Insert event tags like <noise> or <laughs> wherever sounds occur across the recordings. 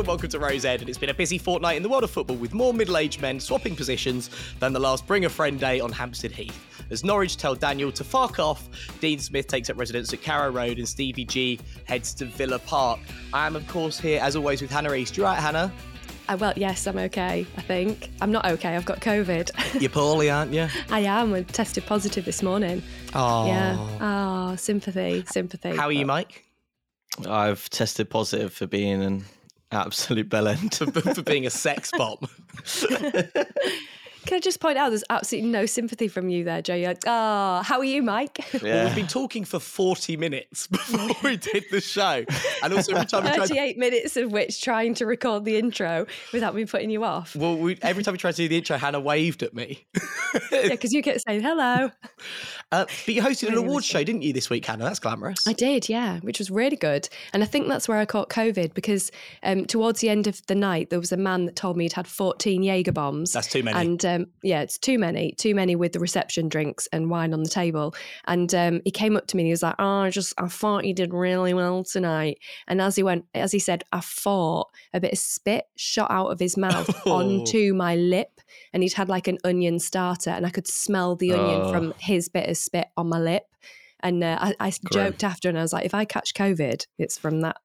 And welcome to Rose Ed, and it's been a busy fortnight in the world of football with more middle-aged men swapping positions than the last Bring a Friend Day on Hampstead Heath. As Norwich tell Daniel to fuck off, Dean Smith takes up residence at Carrow Road and Stevie G heads to Villa Park. I am, of course, here as always with Hannah East. You right, Hannah? Uh, well, yes, I'm okay, I think. I'm not okay, I've got COVID. You're poorly, aren't you? <laughs> I am. I tested positive this morning. Oh. Yeah. Oh, sympathy, sympathy. How are you, Mike? I've tested positive for being an absolute bellend. for, for being a sex bomb. Can I just point out there's absolutely no sympathy from you there, Joe? You're like, oh, how are you, Mike? Well, we've been talking for 40 minutes <laughs> before we did the show. And also, every time we tried 38 minutes of which trying to record the intro without me putting you off. Well, we, every time we tried to do the intro, Hannah waved at me. yeah, because you kept saying hello. <laughs> Uh, but you hosted an awards show, didn't you, this week, Hannah? That's glamorous. I did, yeah, which was really good. And I think that's where I caught COVID because um, towards the end of the night, there was a man that told me he'd had 14 Jaeger bombs. That's too many. And um, yeah, it's too many, too many with the reception drinks and wine on the table. And um, he came up to me and he was like, "Oh, I just I thought you did really well tonight." And as he went, as he said, I thought a bit of spit shot out of his mouth Oh. <laughs> onto my lip, and he'd had like an onion starter, and I could smell the onion Oh. from his bit of spit on my lip. And uh, I, I joked after, and I was like, "If I catch COVID, it's from that."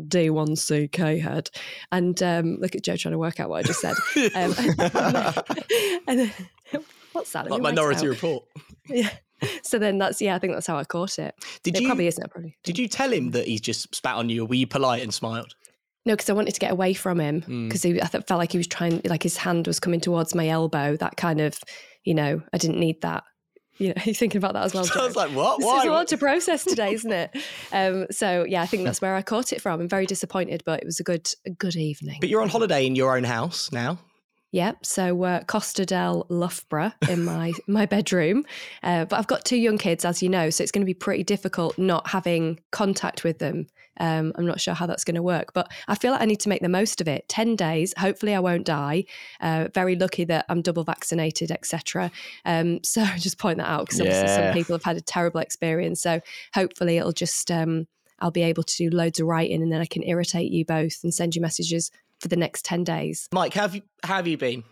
D1CK head. And um, look at Joe trying to work out what I just said. Um, <laughs> <laughs> and <laughs> what's that? Like me work it Minority. Report. Yeah. So then that's yeah, I think that's how I caught it. Did it you- probably isn't. It probably Did you tell him that he's just spat on you, or were you polite and smiled? no, because I wanted to get away from him Hmm. because I felt like he was trying, like his hand was coming towards my elbow. That kind of, you know, I didn't need that. You know, <laughs> you're thinking about that as well. <laughs> I was like, what? This Why? is a lot to process today, isn't it? <laughs> Um, so yeah, I think that's where I caught it from. I'm very disappointed, but it was a good, a good evening. But you're on holiday in your own house now. Yep. So uh, Costa del Loughborough in my my bedroom, uh, but I've got two young kids, as you know, so it's going to be pretty difficult not having contact with them. Um, I'm not sure how that's going to work, but I feel like I need to make the most of it. Ten days. Hopefully, I won't die. Uh, very lucky that I'm double vaccinated, etc. Um, <laughs> so just point that out because obviously some people have had a terrible experience. So hopefully, it'll just um, I'll be able to do loads of writing, and then I can irritate you both and send you messages for the next ten days. Mike, have you, have you been?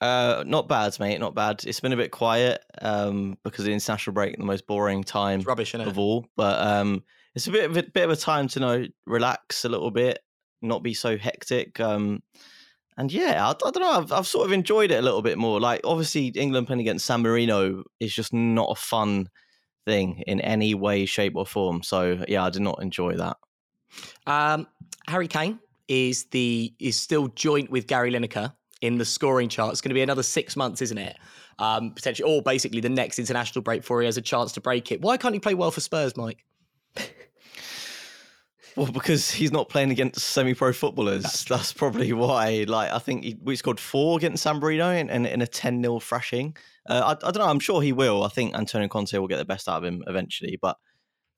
Uh, not bad, mate. Not bad. It's been a bit quiet um, because of the international break, the most boring time It's rubbish, isn't it? of all. But um, it's a bit of a bit of a time to know relax a little bit, not be so hectic. Um, and yeah, I, I don't know. I've, I've sort of enjoyed it a little bit more. Like obviously, England playing against San Marino is just not a fun thing in any way, shape, or form. So yeah, I did not enjoy that. Um, Harry Kane is the is still joint with Gary Lineker in the scoring chart. It's going to be another six months, isn't it? Um, potentially, or basically the next international break for he has a chance to break it. Why can't he play well for Spurs, Mike? Well, because he's not playing against semi-pro footballers. That's, That's probably why. Like, I think he, we scored four against San Marino in, in, in a 10 0 thrashing. Uh, I, I, don't know. I'm sure he will. I think Antonio Conte will get the best out of him eventually. But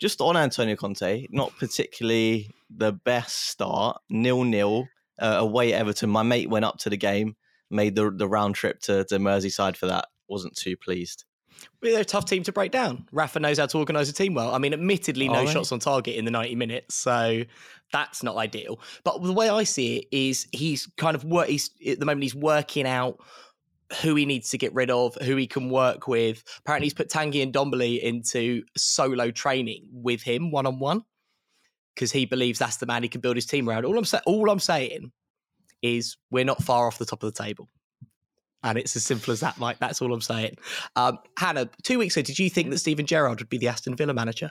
just on Antonio Conte, not particularly the best start. Nil nil uh, away at Everton. My mate went up to the game, made the the round trip to, to Merseyside for that. Wasn't too pleased. They're a tough team to break down. Rafa knows how to organise a team well. I mean, admittedly, no shots on target in the 90 minutes, so that's not ideal. But the way I see it is he's kind of work. He's at the moment he's working out who he needs to get rid of, who he can work with. Apparently, he's put Tanguy and Ndombele into solo training with him one on one because he believes that's the man he can build his team around. All I'm saying, all I'm saying is we're not far off the top of the table. And it's as simple as that, Mike. That's all I'm saying. Um, Hannah, two weeks ago, did you think that Steven Gerrard would be the Aston Villa manager?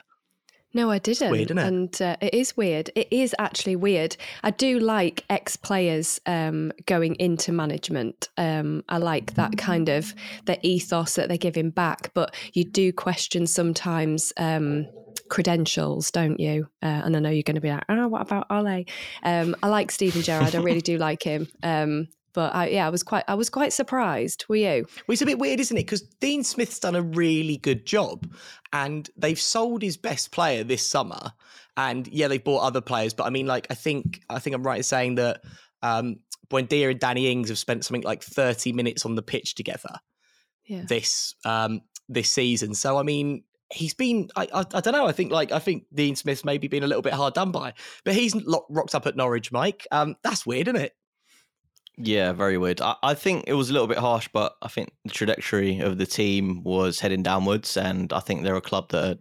No, I didn't. weird, isn't it? And uh, it is weird. It is actually weird. I do like ex players um, going into management. Um, I like that kind of the ethos that they're giving back. But you do question sometimes um, credentials, don't you? Uh, and I know you're going to be like, oh, what about Ole? Um, I like Steven Gerrard. I really do like him. Um, but I, yeah, I was quite I was quite surprised. Were you? Well, it's a bit weird, isn't it? Because Dean Smith's done a really good job, and they've sold his best player this summer. And yeah, they've bought other players, but I mean, like I think I think I'm right in saying that um, Buendia and Danny Ings have spent something like 30 minutes on the pitch together Yeah. this um, this season. So I mean, he's been I, I, I don't know. I think like I think Dean Smith's maybe been a little bit hard done by, but he's lo- rocked up at Norwich, Mike. Um, that's weird, isn't it? Yeah, very weird. I, I think it was a little bit harsh, but I think the trajectory of the team was heading downwards, and I think they're a club that are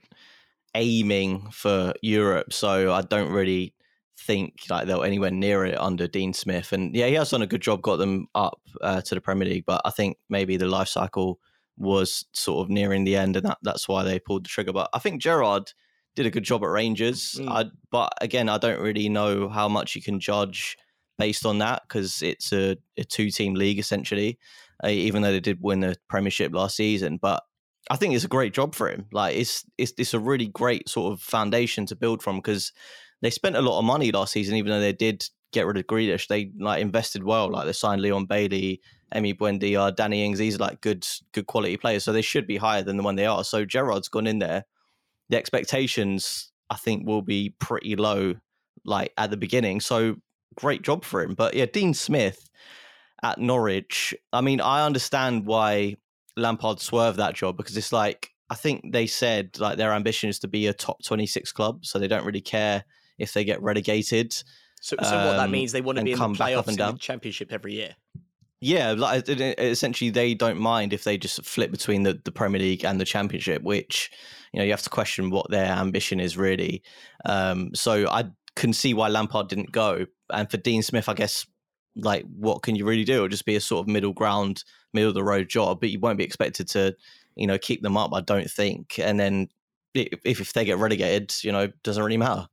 aiming for Europe. So I don't really think like they're anywhere near it under Dean Smith. And yeah, he has done a good job, got them up uh, to the Premier League, but I think maybe the life cycle was sort of nearing the end, and that, that's why they pulled the trigger. But I think Gerrard did a good job at Rangers. Mm. I, but again, I don't really know how much you can judge based on that because it's a, a two team league essentially, uh, even though they did win the Premiership last season. But I think it's a great job for him. Like it's it's it's a really great sort of foundation to build from because they spent a lot of money last season, even though they did get rid of Grealish. They like invested well. Like they signed Leon Bailey, Emi Buendia, Danny Ings. These are like good good quality players, so they should be higher than the one they are. So Gerrard's gone in there. The expectations I think will be pretty low, like at the beginning. So great job for him. But yeah, Dean Smith at Norwich. I mean, I understand why Lampard swerved that job because it's like I think they said like their ambition is to be a top twenty six club, so they don't really care if they get relegated. So, so what that Um, means they want to be in the come back up playoffs and in the down. championship every year. Yeah, like essentially they don't mind if they just flip between the, the Premier League and the Championship, which you know you have to question what their ambition is really. Um, so I can see why Lampard didn't go, and for Dean Smith, I guess like what can you really do? It'll just be a sort of middle ground, middle of the road job, but you won't be expected to you know keep them up. I don't think, and then if if they get relegated, you know, doesn't really matter.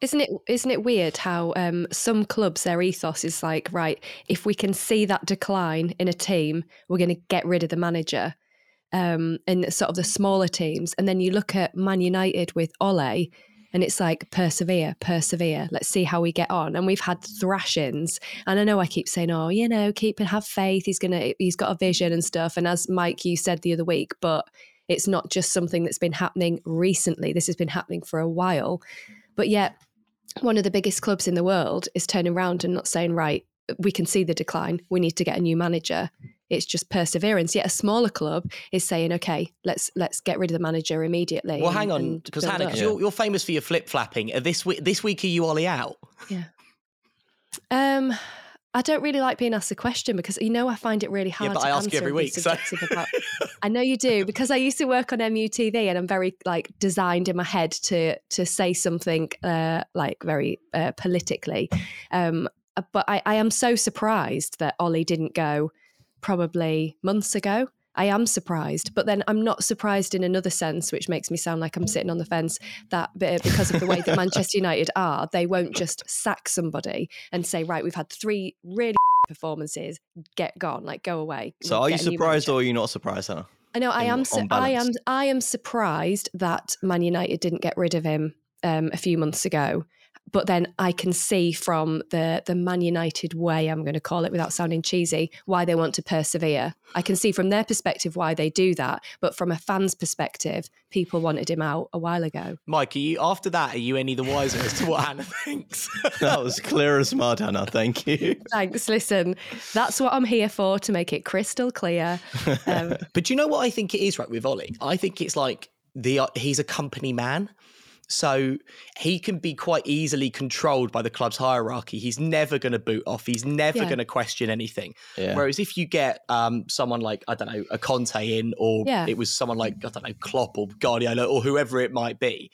Isn't it isn't it weird how um, some clubs their ethos is like right if we can see that decline in a team we're going to get rid of the manager um, in sort of the smaller teams and then you look at Man United with Ole and it's like persevere persevere. Let's see how we get on. And we've had thrashings. And I know I keep saying oh you know keep and have faith. He's gonna he's got a vision and stuff. And as Mike you said the other week but it's not just something that's been happening recently. This has been happening for a while. But yet one of the biggest clubs in the world is turning around and not saying, right, we can see the decline. We need to get a new manager. It's just perseverance. Yet a smaller club is saying, okay, let's let's get rid of the manager immediately. Well, and- hang on, because Hannah. 'cause you're, you're famous for your flip flapping. This week, this week, are you Ole out? Yeah. Um, I don't really like being asked the question because you know I find it really hard. Yeah, but to I ask you every week, so- about- <laughs> I know you do because I used to work on MUTV and I'm very like designed in my head to to say something uh, like very uh, politically. Um, but I, I am so surprised that Ole didn't go probably months ago. I am surprised, but then I'm not surprised in another sense, which makes me sound like I'm sitting on the fence. That be- because of the way that Manchester United are, they won't just sack somebody and say, "Right, we've had three really <laughs> performances, get gone, like go away." So are you get a new surprised manager." or are you not surprised, Hannah? I know I in- am. Su- I am. I am surprised that Man United didn't get rid of him um, a few months ago. But then I can see from the the Man United way, I'm going to call it without sounding cheesy, why they want to persevere. I can see from their perspective why they do that, but from a fan's perspective, people wanted him out a while ago. Mike, are you after that? Are you any the wiser as to what Hannah <laughs> thinks? that was clear as mud, Hannah. Thank you. Thanks. Listen, that's what I'm here for to make it crystal clear. <laughs> Um, but do you know what I think it is, right, with Ole? I think it's like the uh, he's a company man. So he can be quite easily controlled by the club's hierarchy. He's never going to boot off. He's never yeah. going to question anything. Yeah. Whereas if you get um, someone like I don't know a Conte in, or yeah. it was someone like I don't know Klopp or Guardiola or whoever it might be,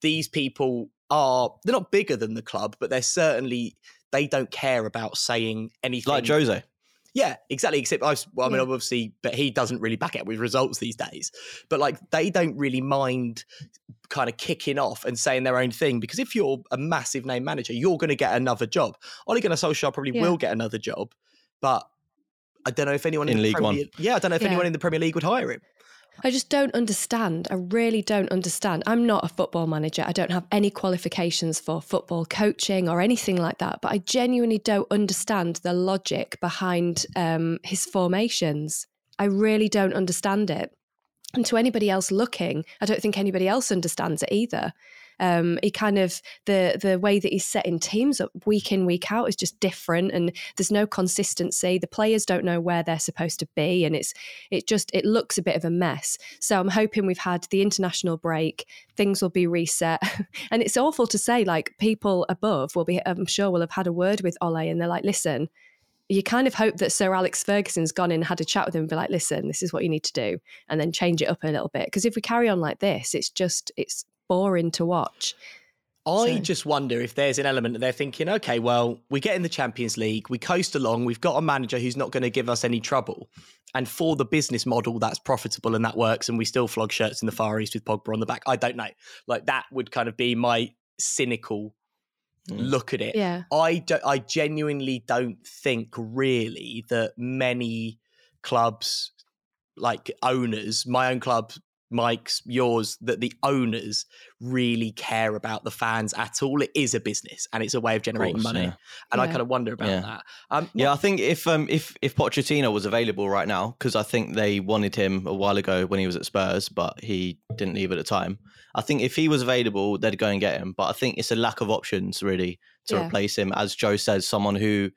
these people are they're not bigger than the club, but they're certainly they don't care about saying anything like Jose. Yeah, exactly. Except I, well, I mean, yeah. obviously, but he doesn't really back it with results these days. But like, they don't really mind kind of kicking off and saying their own thing because if you're a massive name manager, you're going to get another job. Ole Gunnar Solskjaer probably yeah. will get another job, but I don't know if anyone in, in League Premier, One. Yeah, I don't know if yeah. anyone in the Premier League would hire him. I just don't understand. I really don't understand. I'm not a football manager. I don't have any qualifications for football coaching or anything like that. But I genuinely don't understand the logic behind um, his formations. I really don't understand it. And to anybody else looking, I don't think anybody else understands it either. Um, he kind of the the way that he's setting teams up week in week out is just different, and there's no consistency. The players don't know where they're supposed to be, and it's it just it looks a bit of a mess. So I'm hoping we've had the international break, things will be reset, <laughs> and it's awful to say like people above will be I'm sure will have had a word with Ole, and they're like, listen you kind of hope that Sir Alex Ferguson's gone in and had a chat with him and be like, listen, this is what you need to do, and then change it up a little bit. Because if we carry on like this, it's just it's boring to watch. I so. just wonder if there's an element that they're thinking, okay, well, we get in the Champions League, we coast along, we've got a manager who's not going to give us any trouble. And for the business model, that's profitable and that works, and we still flog shirts in the Far East with Pogba on the back. I don't know. Like that would kind of be my cynical mm. look at it. Yeah. I don't I genuinely don't think really that many clubs like owners, my own club Mike's, yours, that the owners really care about the fans at all. It is a business and it's a way of generating of course, money. Yeah. And yeah. I kind of wonder about yeah. that. Um, yeah, I think if um, if if Pochettino was available right now, because I think they wanted him a while ago when he was at Spurs, but he didn't leave at the time. I think if he was available, they'd go and get him. But I think it's a lack of options really to replace him. As Joe says, someone who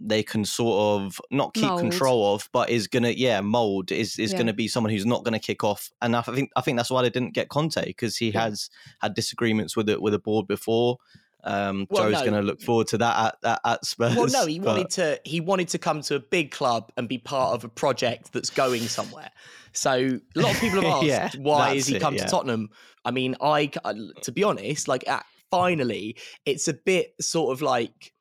they can sort of not keep mold. control of, but is gonna yeah mold is is yeah. gonna be someone who's not gonna kick off. And I think I think that's why they didn't get Conte because he yeah. has had disagreements with it with the board before. Um, well, Joe's no. going to look forward to that at, at, at Spurs. Well, no, he but... wanted to. He wanted to come to a big club and be part of a project that's going somewhere. So a lot of people have <laughs> asked, yeah, why is he come it, yeah. to Tottenham? I mean, I to be honest, like at, finally, it's a bit sort of like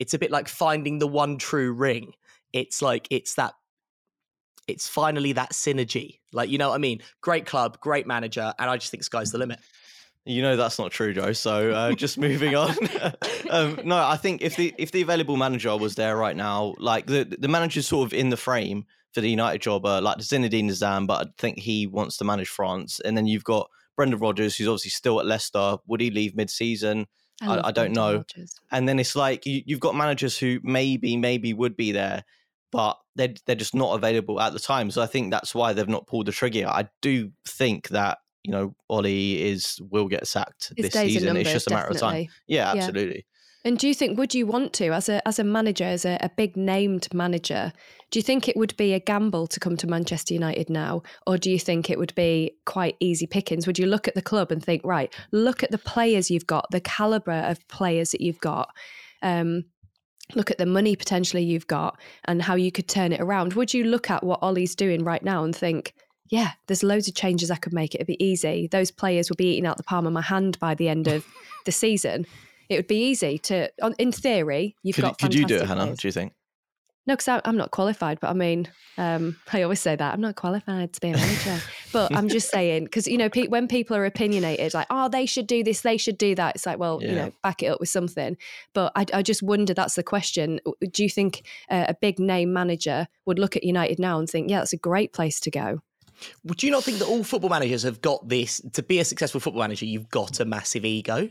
it's a bit like finding the one true ring. It's like it's that it's finally that synergy. Like, you know what I mean? Great club, great manager, and I just think sky's the limit. You know that's not true, Joe. So uh, just moving on. <laughs> um, no, I think if the if the available manager was there right now, like the the manager's sort of in the frame for the United job, uh, like Zinedine Zidane, but I think he wants to manage France. And then you've got Brendan Rodgers, who's obviously still at Leicester. Would he leave mid season? I, I, I don't know. Rodgers. And then it's like you, you've got managers who maybe, maybe would be there, but they're they're just not available at the time. So I think that's why they've not pulled the trigger. I do think that you know Ole is will get sacked His this season. Numbers, it's just a matter definitely. of time. Yeah, absolutely. Yeah. And do you think would you want to, as a as a manager, as a, a, big named manager, do you think it would be a gamble to come to Manchester United now, or do you think it would be quite easy pickings? Would you look at the club and think, right, look at the players you've got, the caliber of players that you've got, um, look at the money potentially you've got, and how you could turn it around? Would you look at what Ole's doing right now and think? Yeah, there's loads of changes I could make. It'd be easy. Those players will be eating out the palm of my hand by the end of <laughs> the season it would be easy to, in theory, you've could, got. Could you do it, Hannah? Players. Do you think? No, because I'm not qualified. But I mean, um, I always say that I'm not qualified to be a manager. <laughs> but I'm just saying because you know pe- when people are opinionated, like, oh, they should do this, they should do that. It's like, well, yeah. you know, back it up with something. But I, I just wonder. That's the question. Do you think uh, a big name manager would look at United now and think, yeah, that's a great place to go? Would you not think that all football managers have got this? To be a successful football manager, you've got a massive ego.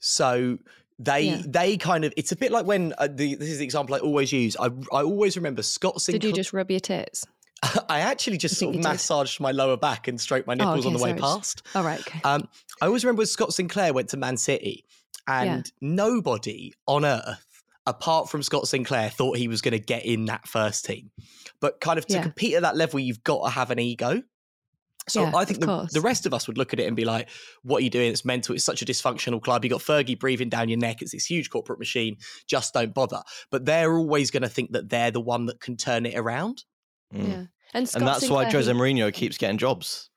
So They Yeah. they kind of it's a bit like when uh, the this is the example I always use. I I always remember Scott Sinclair. Did you just rub your tits? <laughs> I actually just sort of you did? massaged my lower back and stroked my nipples on okay, the way past. All right. Okay. Um, I always remember when Scott Sinclair went to Man City, and nobody on earth, apart from Scott Sinclair, thought he was going to get in that first team. But kind of to Yeah. compete at that level, you've got to have an ego. So Yeah, I think the, the rest of us would look at it and be like, "What are you doing? It's mental. It's such a dysfunctional club. You got Fergie breathing down your neck. It's this huge corporate machine. Just don't bother." But they're always going to think that they're the one that can turn it around. Mm. yeah. And, Scott And that's why Jose he- Mourinho keeps getting jobs,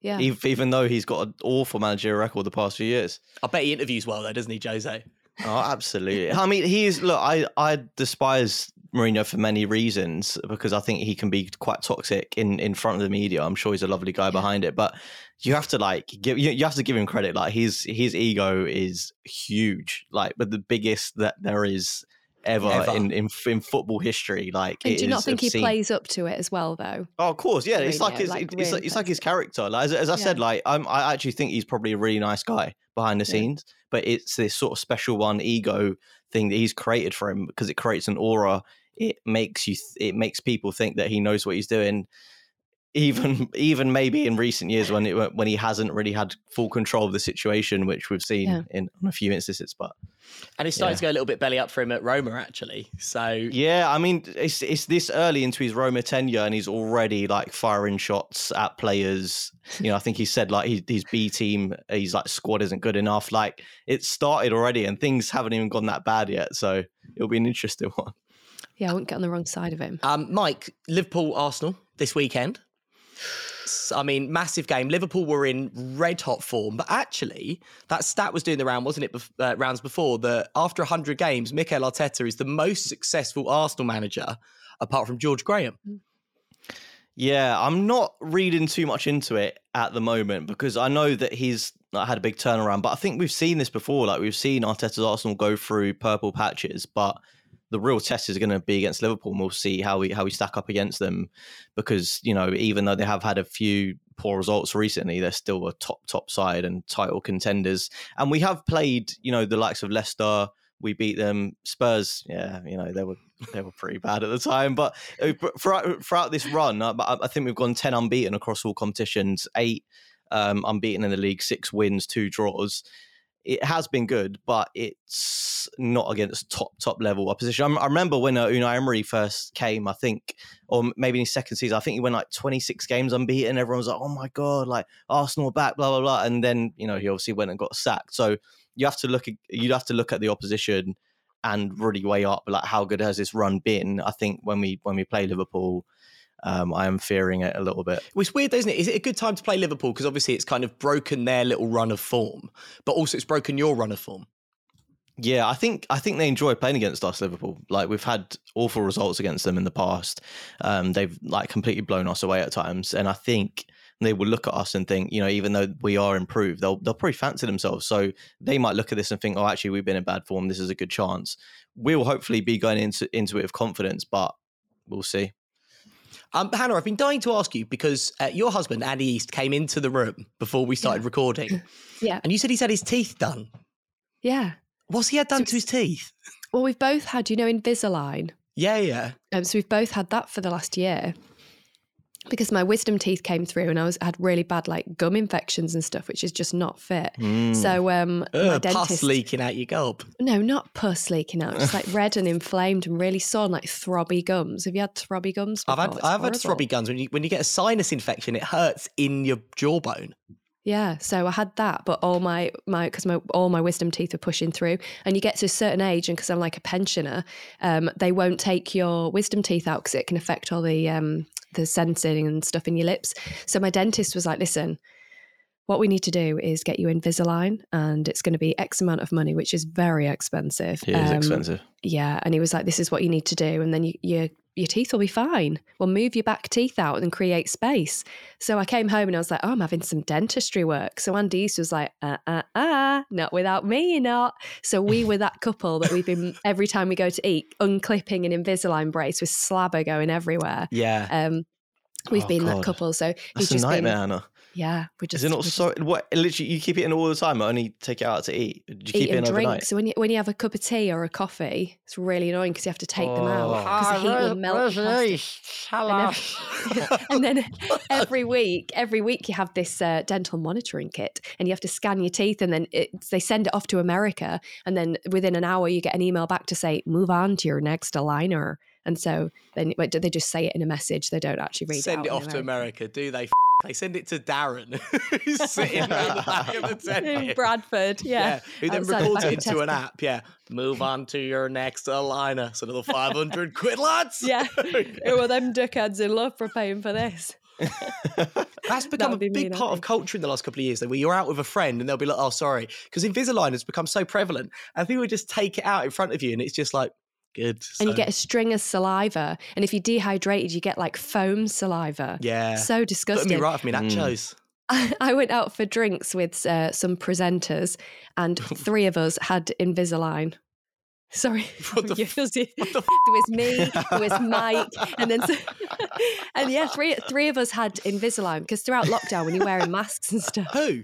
Yeah. ev- even though he's got an awful managerial record the past few years. I bet he interviews well, though, doesn't he, Jose? Oh, absolutely. I mean, he is. Look, I I despise Mourinho for many reasons because I think he can be quite toxic in in front of the media. I'm sure he's a lovely guy behind it, but you have to like give you, you have to give him credit. Like his his ego is huge, like but the biggest that there is ever, Ever. in, in in football history. Like, and it do you not is think he plays up to it as well, though? Oh, of course, yeah. It's like his, like, it's, really like, it's like his character. Like, as, as I said, like I'm, I actually think he's probably a really nice guy behind the Yeah. scenes, but it's this sort of special one ego thing that he's created for him because it creates an aura. It makes you, th- it makes people think that he knows what he's doing. Even, even maybe in recent years when it when he hasn't really had full control of the situation, which we've seen Yeah. in on a few instances, but And it's starting Yeah. to go a little bit belly up for him at Roma, actually. So Yeah, I mean, it's it's this early into his Roma tenure, and he's already like firing shots at players. You know, I think he said like his, his B team, his like squad isn't good enough. Like it started already, and things haven't even gone that bad yet. So it'll be an interesting <laughs> one. Yeah, I wouldn't get on the wrong side of him. Um, Mike, Liverpool Arsenal this weekend. I mean, massive game. Liverpool were in red hot form, but actually, that stat was doing the round, wasn't it? bef- Uh, rounds before that after 100 games, Mikel Arteta is the most successful Arsenal manager apart from George Graham. Yeah, I'm not reading too much into it at the moment because I know that he's had a big turnaround. But I think we've seen this before. Like we've seen Arteta's Arsenal go through purple patches, but the real test is going to be against Liverpool, and we'll see how we how we stack up against them. Because you know, even though they have had a few poor results recently, they're still a top top side and title contenders. And we have played, you know, the likes of Leicester. We beat them. Spurs, yeah, you know, they were they were pretty bad at the time. But uh, throughout, throughout this run, I, I think we've gone 10 unbeaten across all competitions, eight um, unbeaten in the league, six wins, two draws. It has been good, but it's not against top, top level opposition. I, remember when uh, Unai Emery first came, I think, or maybe in his second season, I think he went like 26 games unbeaten. Everyone was like, oh my God, like Arsenal back, blah, blah, blah. And then, you know, he obviously went and got sacked. So you have to look at, you'd have to look at the opposition and really weigh up like how good has this run been. I think when we when we play Liverpool, um, I am fearing it a little bit. Well, It's weird, isn't it? Is it a good time to play Liverpool? Because obviously it's kind of broken their little run of form, but also it's broken your run of form. Yeah, I think I think they enjoy playing against us, Liverpool. Like we've had awful results against them in the past. Um, they've like completely blown us away at times, and I think they will look at us and think, you know, even though we are improved, they'll they'll probably fancy themselves. So they might look at this and think, oh, actually, we've been in bad form. This is a good chance. We'll hopefully be going into into it with confidence, but we'll see. Um, Hannah, I've been dying to ask you because uh, your husband, Andy East, came into the room before we started recording, <laughs> Yeah. and you said he's had his teeth done. Yeah. What's he had done to his teeth? Well, we've both had, you know, Invisalign. Yeah, yeah. Um, so we've both had that for the last year because my wisdom teeth came through and I was had really bad like gum infections and stuff, which is just not fit. So um, my Ugh, pus dentist, leaking out your gob. no, not pus leaking out, just like red and inflamed and really sore and like throbby gums. Have you had throbby gums? I've had before? It's I've had horrible. throbby guns when you when you get a sinus infection, it hurts in your jawbone. Yeah, so I had that, but all my my because my all my wisdom teeth are pushing through, and you get to a certain age, and because I'm like a pensioner, um, they won't take your wisdom teeth out because it can affect all the um, the sensing and stuff in your lips. So my dentist was like, "Listen, what we need to do is get you Invisalign, and it's going to be X amount of money, which is very expensive. It is Um, expensive. Yeah, and he was like, "This is what you need to do, and then you, your your teeth will be fine. We'll move your back teeth out and create space." So I came home and I was like, "Oh, I'm having some dentistry work." So Andy East was like, "Uh, uh, uh, not without me, you're not." So we were that couple that we've been <laughs> every time we go to eat, unclipping an Invisalign brace with slabber going everywhere. Yeah. Um, we've Oh, been that couple. So That's he's a just nightmare, been Hannah. Yeah, we just Is it not we just so? What? Literally, you keep it in all the time, or only take it out to eat? Do you eat keep it in and overnight? drink. So when you when you have a cup of tea or a coffee, it's really annoying because you have to take them out Oh. because the heat will melt. the. And, ev- and then <laughs> <laughs> every week, every week you have this uh, dental monitoring kit, and you have to scan your teeth, and then it, they send it off to America, and then within an hour you get an email back to say move on to your next aligner. And so then wait, they just say it in a message. They don't actually read Send it, it off in to America, do they? They send it to Darren, <laughs> who's sitting in the back of the <laughs> tent. In Bradford, yeah. who then records it into an app. Yeah, move on to your next aligner. So another 500 quid, lads. Yeah. <laughs> Who are them dickheads in love for paying for this? That's become a big me, part of culture in the last couple of years, though, where you're out with a friend and they'll be like, oh, sorry. Because Invisalign has become so prevalent. And people just take it out in front of you and it's just like, good. And you get a string of saliva. And if you're dehydrated, you get like foam saliva. Yeah. So Putting disgusting. me right off me nachos. <laughs> I went out for drinks with uh, some presenters, and <laughs> three of us had Invisalign. Sorry, <laughs> What the you- f- there what the f- was me, there was Mike, and then so- and yeah, three three of us had Invisalign because throughout lockdown, when you're wearing masks and stuff, Who?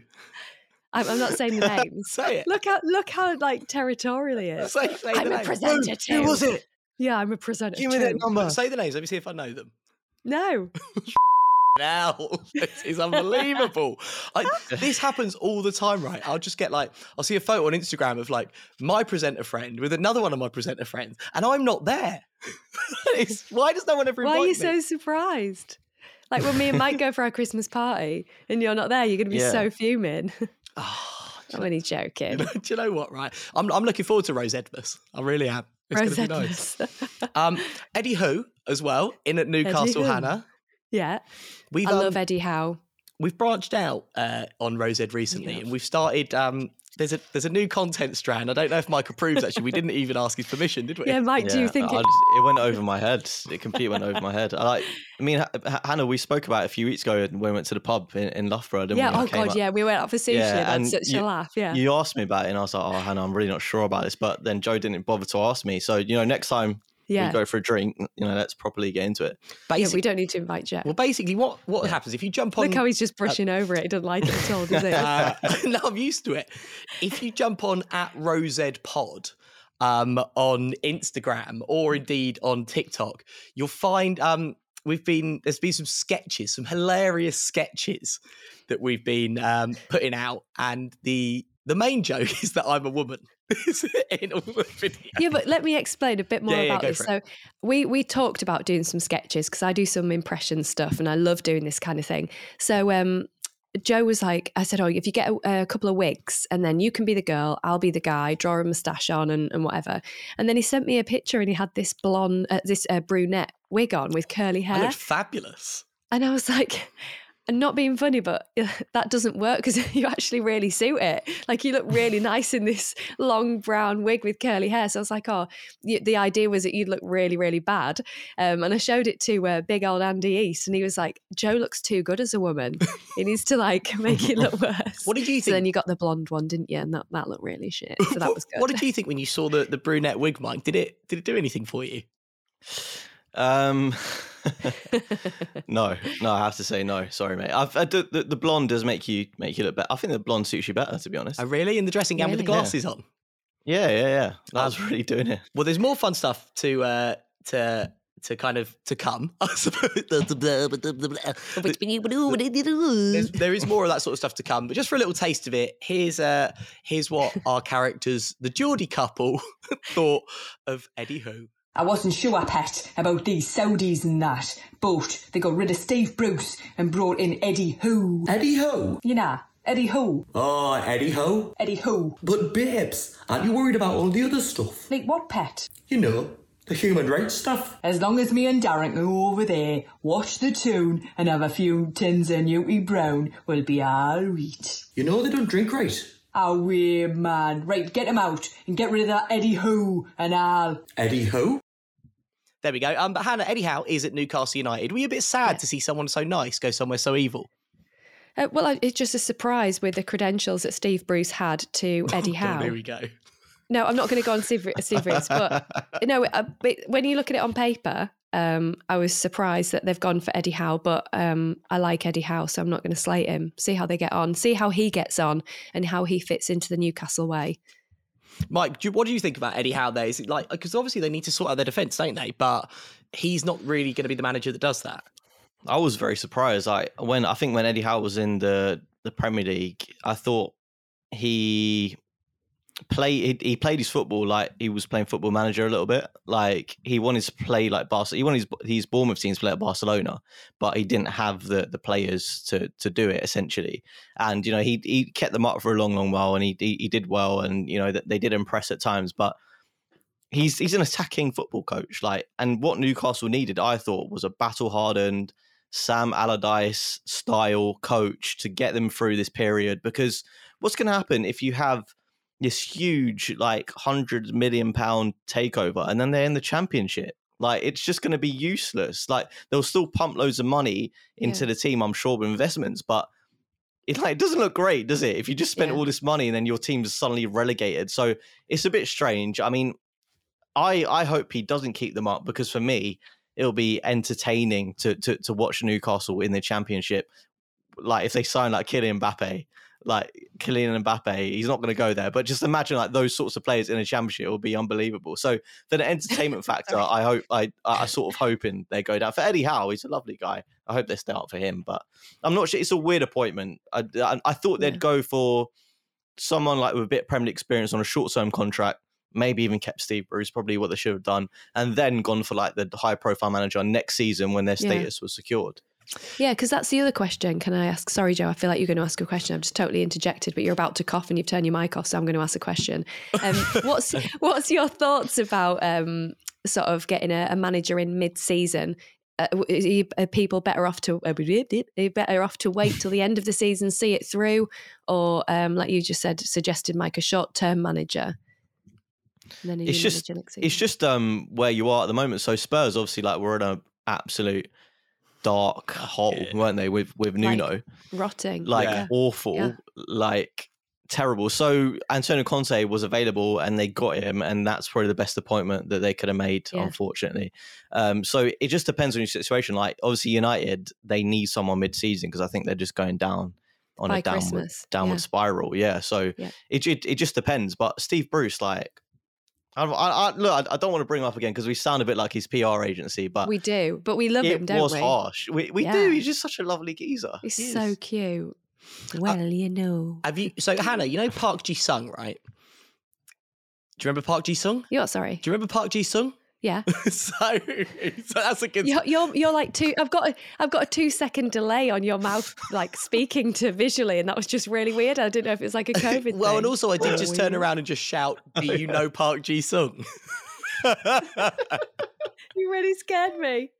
I'm, I'm not saying the <laughs> names. Say it. Look how look how like territorial he is. Say, say I'm the a names. presenter Who was it? Yeah, I'm a presenter. Give me that number. Say the names. Let me see if I know them. No, <laughs> Now <laughs> this is unbelievable. I, this happens all the time, right? I'll just get like I'll see a photo on Instagram of like my presenter friend with another one of my presenter friends, and I'm not there. It's- why does no one ever why are you me? so surprised? Like when me and Mike go for our Christmas party and you're not there, you're going to be Yeah. so fuming. Oh, I'm only joking. <laughs> do you know what? Right, I'm I'm looking forward to Rose Edmus. I really am. It's Rose gonna be nice. <laughs> Um, Eddie Who as well in at Newcastle, Hannah. yeah, We've I um, love Eddie Howe. we've branched out uh, on Rose Ed recently, and we've started. Um, there's a there's a new content strand. I don't know if Mike approves. Actually, we didn't even ask his permission, did we? Yeah, Mike, do you think it? just- it went over my head? It completely went over my head. I like. I mean, H- H- Hannah, we spoke about it a few weeks ago when we went to the pub in, in Loughborough. Didn't Yeah, we? Oh came god, up- yeah, we went out for sushi Yeah, and and such you- a laugh. Yeah, You asked me about it, and I was like, "Oh, Hannah, I'm really not sure about this." But then Joe didn't bother to ask me. So you know, next time yeah, we go for a drink, you know, let's properly get into it. yeah. We don't need to invite Jeff. well, basically, what what happens if you jump on? Look how he's just brushing over it. He doesn't like it at all, does he? uh, <laughs> no, I'm used to it. If you jump on at Rosed Pod um, on Instagram or indeed on TikTok, you'll find um, we've been there's been some sketches, some hilarious sketches that we've been um, putting out, and the the main joke <laughs> is that I'm a woman <laughs> in all the videos. yeah, but let me explain a bit more Yeah, yeah, about go this. So we we talked about doing some sketches because I do some impression stuff and I love doing this kind of thing. So um Joe was like, I said, oh, if you get a, a couple of wigs and then you can be the girl, I'll be the guy, draw a moustache on and, and whatever. And then he sent me a picture and he had this blonde, uh, this uh, brunette wig on with curly hair. looked fabulous. And I was like, and not being funny, but <laughs> that doesn't work because <laughs> you actually really suit it. Like you look really <laughs> nice in this long brown wig with curly hair. So I was like, oh, y- the idea was that you'd look really, really bad. Um, and I showed it to uh, big old Andy East, and he was like, Joe looks too good as a woman. he needs to like make it look worse. What did you think? So then you got the blonde one, didn't you? And that, that looked really shit. So that what, was good. what did you think when you saw the, the brunette wig, Mike? Did it did it do anything for you? Um, <laughs> no, no, I have to say no. Sorry, mate. I've, I do, the, the blonde does make you make you look better. I think the blonde suits you better, to be honest. Oh, really? In the dressing gown with the Really? Yeah. glasses on? Yeah, yeah, yeah. That was really doing it. Well, there's more fun stuff to uh, to to kind of to come. <laughs> I suppose. There's, there is more of that sort of stuff to come, but just for a little taste of it, here's uh, here's what our characters, the Geordie couple, <laughs> thought of Eddie Who. I wasn't sure, Pat, about these Saudis and that, but they got rid of Steve Bruce and brought in Eddie Who. Eddie Ho? You know, Eddie Who. Oh, Eddie Ho? Eddie Who. But babes, aren't you worried about all the other stuff? Like what, Pat? You know, the human rights stuff. As long as me and Darren go over there, watch the tune, and have a few tins of Newty Brown, we'll be alright. You know they don't drink right. Oh, weird man. Right, get him out and get rid of that Eddie Who and I'll. Eddie Ho? There we go. Um, but Hannah, Eddie Howe is at Newcastle United. Were you a bit sad to see someone so nice go somewhere so evil? Uh, well, it's just a surprise with the credentials that Steve Bruce had to <laughs> Eddie Oh, Howe. Here we go. No, I'm not going to go on Steve, Steve Bruce, but <laughs> no, uh, but when you look at it on paper, Um, I was surprised that they've gone for Eddie Howe, but um, I like Eddie Howe, so I'm not going to slate him. See how they get on, see how he gets on, and how he fits into the Newcastle way. Mike, do you, what do you think about Eddie Howe there? Is it like because obviously they need to sort out their defence, don't they? But he's not really going to be the manager that does that. I was very surprised. I when I think when Eddie Howe was in the the Premier League, I thought he play he, he played his football like he was playing football manager a little bit. Like he wanted to play like Barcelona. He wanted his, his Bournemouth teams to play at Barcelona, but he didn't have the the players to to do it essentially. And you know he he kept them up for a long long while, and he he, he did well, and you know that they did impress at times, but. He's he's an attacking football coach, like, and what Newcastle needed, I thought, was a battle hardened, Sam Allardyce style coach to get them through this period. Because what's going to happen if you have this huge, like, hundred million pound takeover and then they're in the championship? Like, it's just going to be useless. Like, they'll still pump loads of money into Yeah. the team, I'm sure, with investments, but it like it doesn't look great, does it? If you just spent Yeah. all this money and then your team's suddenly relegated, so it's a bit strange. I mean, I I hope he doesn't keep them up because for me, it'll be entertaining to to to watch Newcastle in the Championship. Like if they sign like Kylian Mbappe, like Kylian Mbappe, he's not going to go there. But just imagine like those sorts of players in a Championship will be unbelievable. So for the entertainment <laughs> factor, I hope I I sort of hoping they go down. For Eddie Howe, he's a lovely guy. I hope they stay up for him, but I'm not sure. It's a weird appointment. I I, I thought they'd Yeah. go for someone like with a bit of Premier League experience on a short term contract. Maybe even kept Steve Bruce, probably what they should have done, and then gone for like the high profile manager next season when their Yeah. status was secured. Yeah, because that's the other question. Can I ask? Sorry, Joe, I feel like you're going to ask a question. I've just totally interjected, but you're about to cough and you've turned your mic off, so I'm going to ask a question. Um, <laughs> what's what's your thoughts about um, sort of getting a, a manager in mid-season? Uh, are people better off to are you better off to wait till the end of the season, see it through, or um, like you just said, suggested Mike a short-term manager? It's just it's just um where you are at the moment. So Spurs obviously like we're in a absolute dark hole, yeah. weren't they? With with Like, Nuno, rotting. like Yeah. awful, Yeah. like terrible. So Antonio Conte was available and they got him, and that's probably the best appointment that they could have made, Yeah. unfortunately. Um, so it just depends on your situation. Like obviously United, they need someone mid season because I think they're just going down on By a downward Christmas, downward yeah. spiral. Yeah. So Yeah. it, it it just depends. But Steve Bruce, like. I, I, I, look, I, don't want to bring him up again because we sound a bit like his PR agency, but we do, but we love it him, don't was we? harsh. We, we Yeah. do. He's just such a lovely geezer. He's He so cute. Uh, well, you know. Have you? So Hannah, you know Park Ji Sung, right? Do you remember Park Ji Sung? You're sorry. Do you remember Park Ji Sung? Yeah. <laughs> so, so that's a good. You're, you're you're like two. I've got a, I've got a two second delay on your mouth, like speaking to visually, and that was just really weird. I didn't know if it was like a COVID. <laughs> well, and also I did just turn around and just shout, <laughs> "Do you know Park Ji Sung?" You really scared me.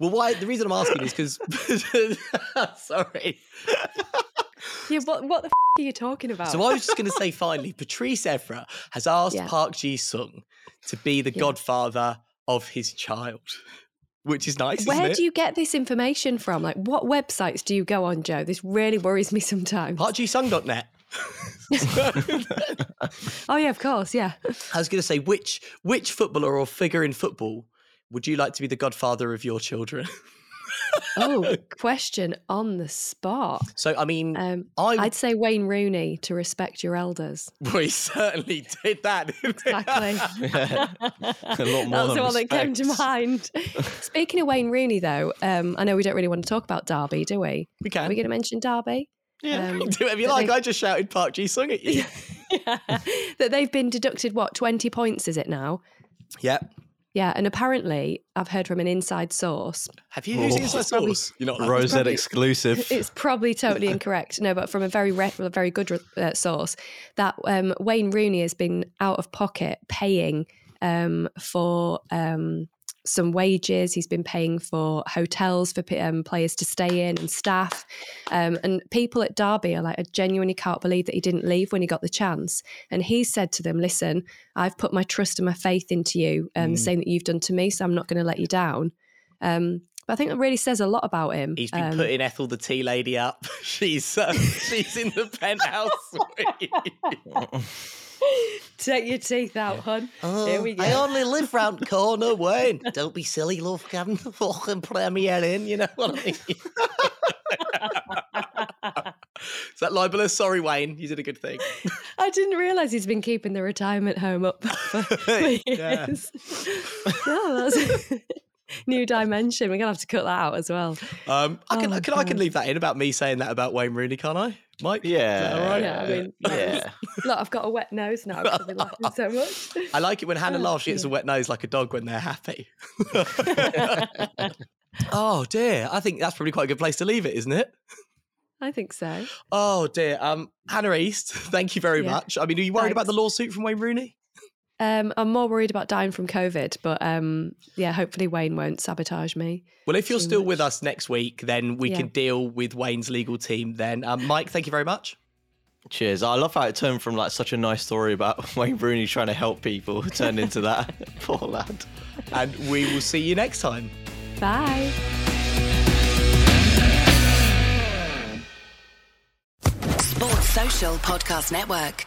well, why? The reason I'm asking is because. sorry. <laughs> Yeah. What what the f- are you talking about? So I was just going to say, finally, Patrice Evra has asked Yeah. Park Ji Sung to be the Yeah. godfather of his child, which is nice. Where isn't it? do you get this information from? Like, what websites do you go on, Joe? This really worries me sometimes. ParkJisung.net. <laughs> Oh yeah, of course, yeah. I was going to say, which which footballer or figure in football would you like to be the godfather of your children? <laughs> Oh, <laughs> question on the spot. So, I mean, Um, I I'd say Wayne Rooney to respect your elders. <laughs> we certainly did that. didn't we? Exactly. <laughs> a lot more That's the than one that came to mind. Speaking of Wayne Rooney, though, um, I know we don't really want to talk about Derby, do we? we Are can. we going to mention Derby? Yeah. Um, do whatever you like. they- I just shouted Park Ji Sung at you. yeah. that they've been deducted, what, 20 points, is it now? yeah. Yeah, and apparently, I've heard from an inside source. Have you who's Oh. inside Probably- source? You're not allowed Rosette probably- exclusive. <laughs> It's probably totally <laughs> incorrect. No, but from a very, re- a very good uh, source, that um, Wayne Rooney has been out of pocket paying um, for um, some wages. He's been paying for hotels for um, players to stay in and staff. Um, and people at Derby are like, I genuinely can't believe that he didn't leave when he got the chance. And he said to them, Listen, I've put my trust and my faith into you, um, the same that you've done to me, so I'm not going to let you down. Um, but I think that really says a lot about him. He's been Um, putting Ethel the tea lady up. <laughs> She's uh, she's in the <laughs> penthouse. <laughs> <laughs> Take your teeth out, hun. Oh, Here we go. I only live round the corner, Wayne. Don't be silly, love. The fucking premiere in, you know what I mean? <laughs> Is that libelous? Sorry, Wayne. You did a good thing. I didn't realise he's been keeping the retirement home up <laughs> for, for years. Yeah. oh, that's new dimension. We're gonna have to cut that out as well. Um, I can, Oh, can I can leave that in about me saying that about Wayne Rooney, can't I, Mike? Is Yeah. all right? Yeah, I mean, Yeah. look, I've got a wet nose now I've been laughing so <laughs> much. I like it when Hannah Oh, laughs. She gets a wet nose like a dog when they're happy. <laughs> oh dear, I think that's probably quite a good place to leave it, isn't it? I think so. Oh dear, um, Hannah East, <laughs> thank you very Yeah. much. I mean, are you worried about the lawsuit from Wayne Rooney? Um, I'm more worried about dying from COVID, but um, yeah, hopefully Wayne won't sabotage me. Well, if you're Too still with us next week, then we Yeah. can deal with Wayne's legal team. Then, um, Mike, thank you very much. Cheers. I love how it turned from like such a nice story about <laughs> Wayne Rooney trying to help people <laughs> turned into that. <laughs> Poor lad. And we will see you next time. Bye. Sports Social Podcast Network.